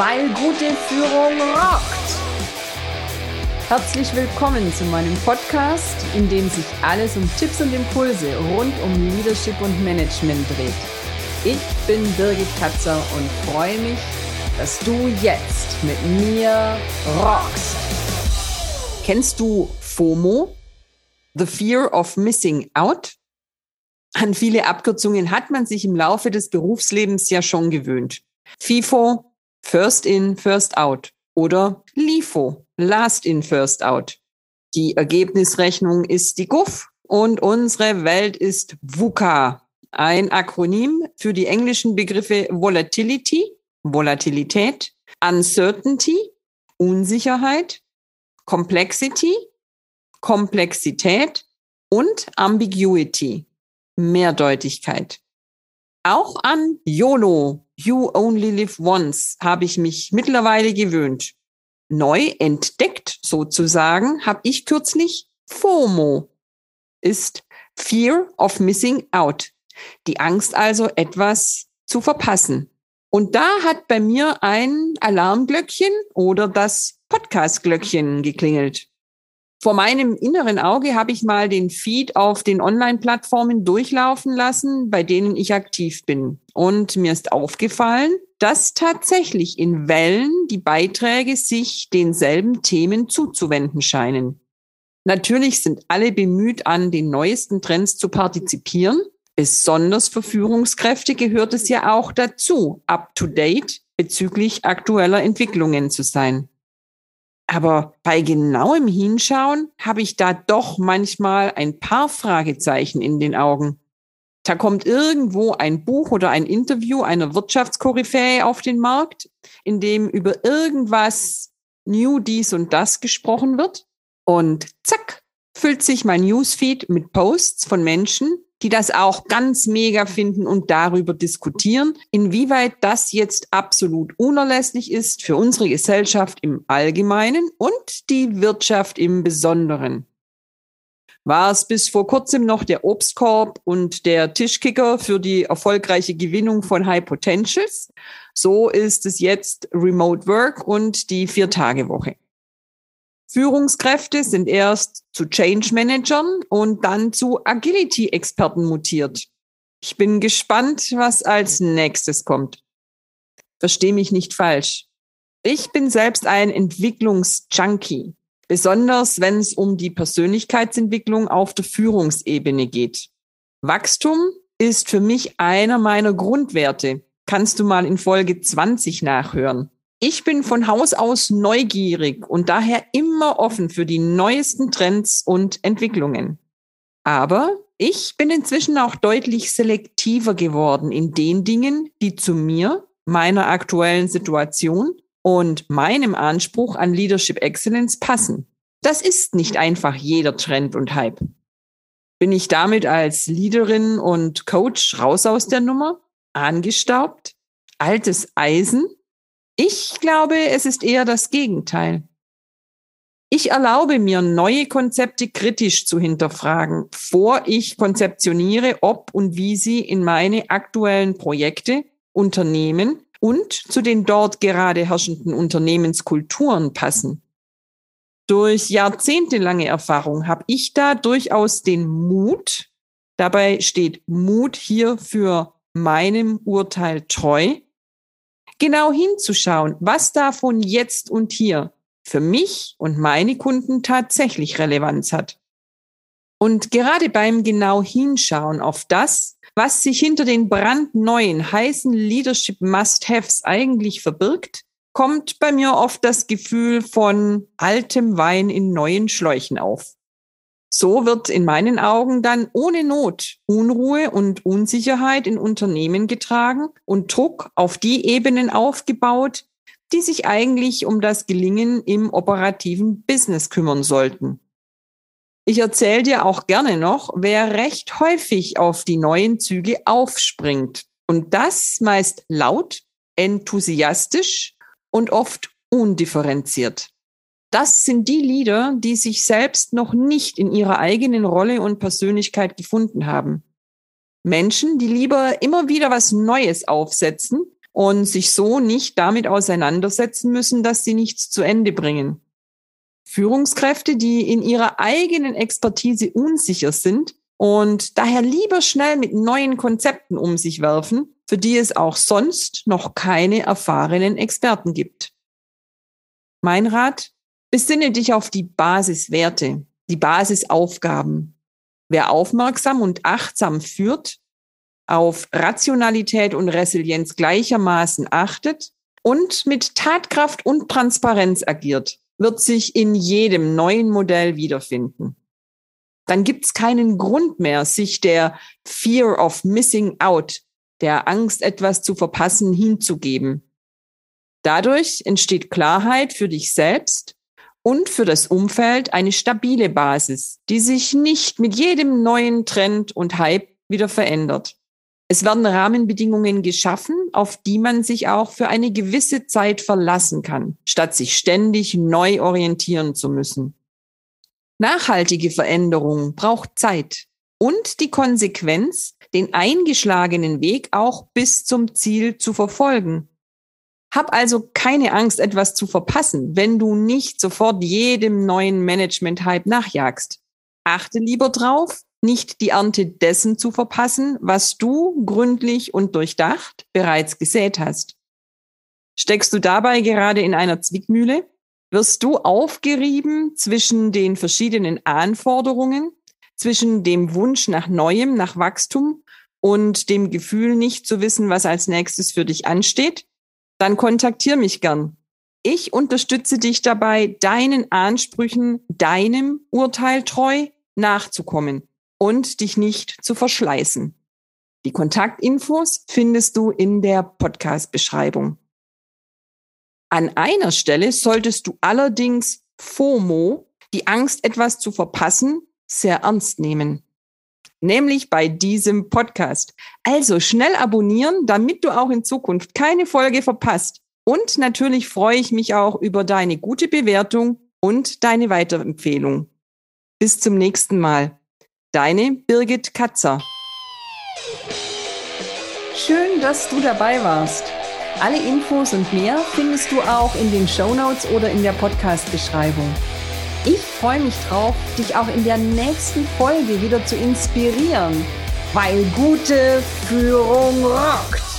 weil gute Führung rockt. Herzlich willkommen zu meinem Podcast, in dem sich alles um Tipps und Impulse rund um Leadership und Management dreht. Ich bin Birgit Katzer und freue mich, dass du jetzt mit mir rockst. Kennst du FOMO? The Fear of Missing Out? An viele Abkürzungen hat man sich im Laufe des Berufslebens ja schon gewöhnt. FIFO, First in, First out oder LIFO, Last in, First out. Die Ergebnisrechnung ist die GUF und unsere Welt ist VUCA, ein Akronym für die englischen Begriffe Volatility, Volatilität, Uncertainty, Unsicherheit, Complexity, Komplexität und Ambiguity, Mehrdeutigkeit. Auch an YOLO, You Only Live Once, habe ich mich mittlerweile gewöhnt. Neu entdeckt sozusagen habe ich kürzlich FOMO, ist Fear of Missing Out. Die Angst also, etwas zu verpassen. Und da hat bei mir ein Alarmglöckchen oder das Podcastglöckchen geklingelt. Vor meinem inneren Auge habe ich mal den Feed auf den Online-Plattformen durchlaufen lassen, bei denen ich aktiv bin. Und mir ist aufgefallen, dass tatsächlich in Wellen die Beiträge sich denselben Themen zuzuwenden scheinen. Natürlich sind alle bemüht, an den neuesten Trends zu partizipieren. Besonders für Führungskräfte gehört es ja auch dazu, up-to-date bezüglich aktueller Entwicklungen zu sein. Aber bei genauem Hinschauen habe ich da doch manchmal ein paar Fragezeichen in den Augen. Da kommt irgendwo ein Buch oder ein Interview einer Wirtschaftskoryphäe auf den Markt, in dem über irgendwas New dies und das gesprochen wird. Und zack, füllt sich mein Newsfeed mit Posts von Menschen, die das auch ganz mega finden und darüber diskutieren, inwieweit das jetzt absolut unerlässlich ist für unsere Gesellschaft im Allgemeinen und die Wirtschaft im Besonderen. War es bis vor kurzem noch der Obstkorb und der Tischkicker für die erfolgreiche Gewinnung von High Potentials, so ist es jetzt Remote Work und die Vier-Tage-Woche. Führungskräfte sind erst zu Change Managern und dann zu Agility Experten mutiert. Ich bin gespannt, was als nächstes kommt. Versteh mich nicht falsch. Ich bin selbst ein Entwicklungsjunkie, besonders wenn es um die Persönlichkeitsentwicklung auf der Führungsebene geht. Wachstum ist für mich einer meiner Grundwerte. Kannst du mal in Folge 20 nachhören. Ich bin von Haus aus neugierig und daher immer offen für die neuesten Trends und Entwicklungen. Aber ich bin inzwischen auch deutlich selektiver geworden in den Dingen, die zu mir, meiner aktuellen Situation und meinem Anspruch an Leadership Excellence passen. Das ist nicht einfach jeder Trend und Hype. Bin ich damit als Leaderin und Coach raus aus der Nummer? Angestaubt? Altes Eisen? Ich glaube, es ist eher das Gegenteil. Ich erlaube mir, neue Konzepte kritisch zu hinterfragen, bevor ich konzeptioniere, ob und wie sie in meine aktuellen Projekte, Unternehmen und zu den dort gerade herrschenden Unternehmenskulturen passen. Durch jahrzehntelange Erfahrung habe ich da durchaus den Mut, dabei steht Mut hier für meinem Urteil treu, genau hinzuschauen, was davon jetzt und hier für mich und meine Kunden tatsächlich Relevanz hat. Und gerade beim genau hinschauen auf das, was sich hinter den brandneuen, heißen Leadership Must-Haves eigentlich verbirgt, kommt bei mir oft das Gefühl von altem Wein in neuen Schläuchen auf. So wird in meinen Augen dann ohne Not Unruhe und Unsicherheit in Unternehmen getragen und Druck auf die Ebenen aufgebaut, die sich eigentlich um das Gelingen im operativen Business kümmern sollten. Ich erzähle dir auch gerne noch, wer recht häufig auf die neuen Züge aufspringt. Und das meist laut, enthusiastisch und oft undifferenziert. Das sind die Lieder, die sich selbst noch nicht in ihrer eigenen Rolle und Persönlichkeit gefunden haben. Menschen, die lieber immer wieder was Neues aufsetzen und sich so nicht damit auseinandersetzen müssen, dass sie nichts zu Ende bringen. Führungskräfte, die in ihrer eigenen Expertise unsicher sind und daher lieber schnell mit neuen Konzepten um sich werfen, für die es auch sonst noch keine erfahrenen Experten gibt. Mein Rat, besinne dich auf die Basiswerte, die Basisaufgaben. Wer aufmerksam und achtsam führt, auf Rationalität und Resilienz gleichermaßen achtet und mit Tatkraft und Transparenz agiert, wird sich in jedem neuen Modell wiederfinden. Dann gibt's keinen Grund mehr, sich der Fear of Missing Out, der Angst, etwas zu verpassen, hinzugeben. Dadurch entsteht Klarheit für dich selbst und für das Umfeld eine stabile Basis, die sich nicht mit jedem neuen Trend und Hype wieder verändert. Es werden Rahmenbedingungen geschaffen, auf die man sich auch für eine gewisse Zeit verlassen kann, statt sich ständig neu orientieren zu müssen. Nachhaltige Veränderung braucht Zeit und die Konsequenz, den eingeschlagenen Weg auch bis zum Ziel zu verfolgen hab also keine Angst, etwas zu verpassen, wenn du nicht sofort jedem neuen Management-Hype nachjagst. Achte lieber drauf, nicht die Ernte dessen zu verpassen, was du gründlich und durchdacht bereits gesät hast. Steckst du dabei gerade in einer Zwickmühle? Wirst du aufgerieben zwischen den verschiedenen Anforderungen, zwischen dem Wunsch nach Neuem, nach Wachstum und dem Gefühl, nicht zu wissen, was als nächstes für dich ansteht? Dann kontaktier mich gern. Ich unterstütze dich dabei, deinen Ansprüchen, deinem Urteil treu nachzukommen und dich nicht zu verschleißen. Die Kontaktinfos findest du in der Podcast-Beschreibung. An einer Stelle solltest du allerdings FOMO, die Angst, etwas zu verpassen, sehr ernst nehmen nämlich bei diesem Podcast. Also schnell abonnieren, damit du auch in Zukunft keine Folge verpasst. Und natürlich freue ich mich auch über deine gute Bewertung und deine Weiterempfehlung. Bis zum nächsten Mal. Deine Birgit Katzer. Schön, dass du dabei warst. Alle Infos und mehr findest du auch in den Show Notes oder in der Podcast-Beschreibung. Ich freue mich drauf, dich auch in der nächsten Folge wieder zu inspirieren, weil gute Führung rockt.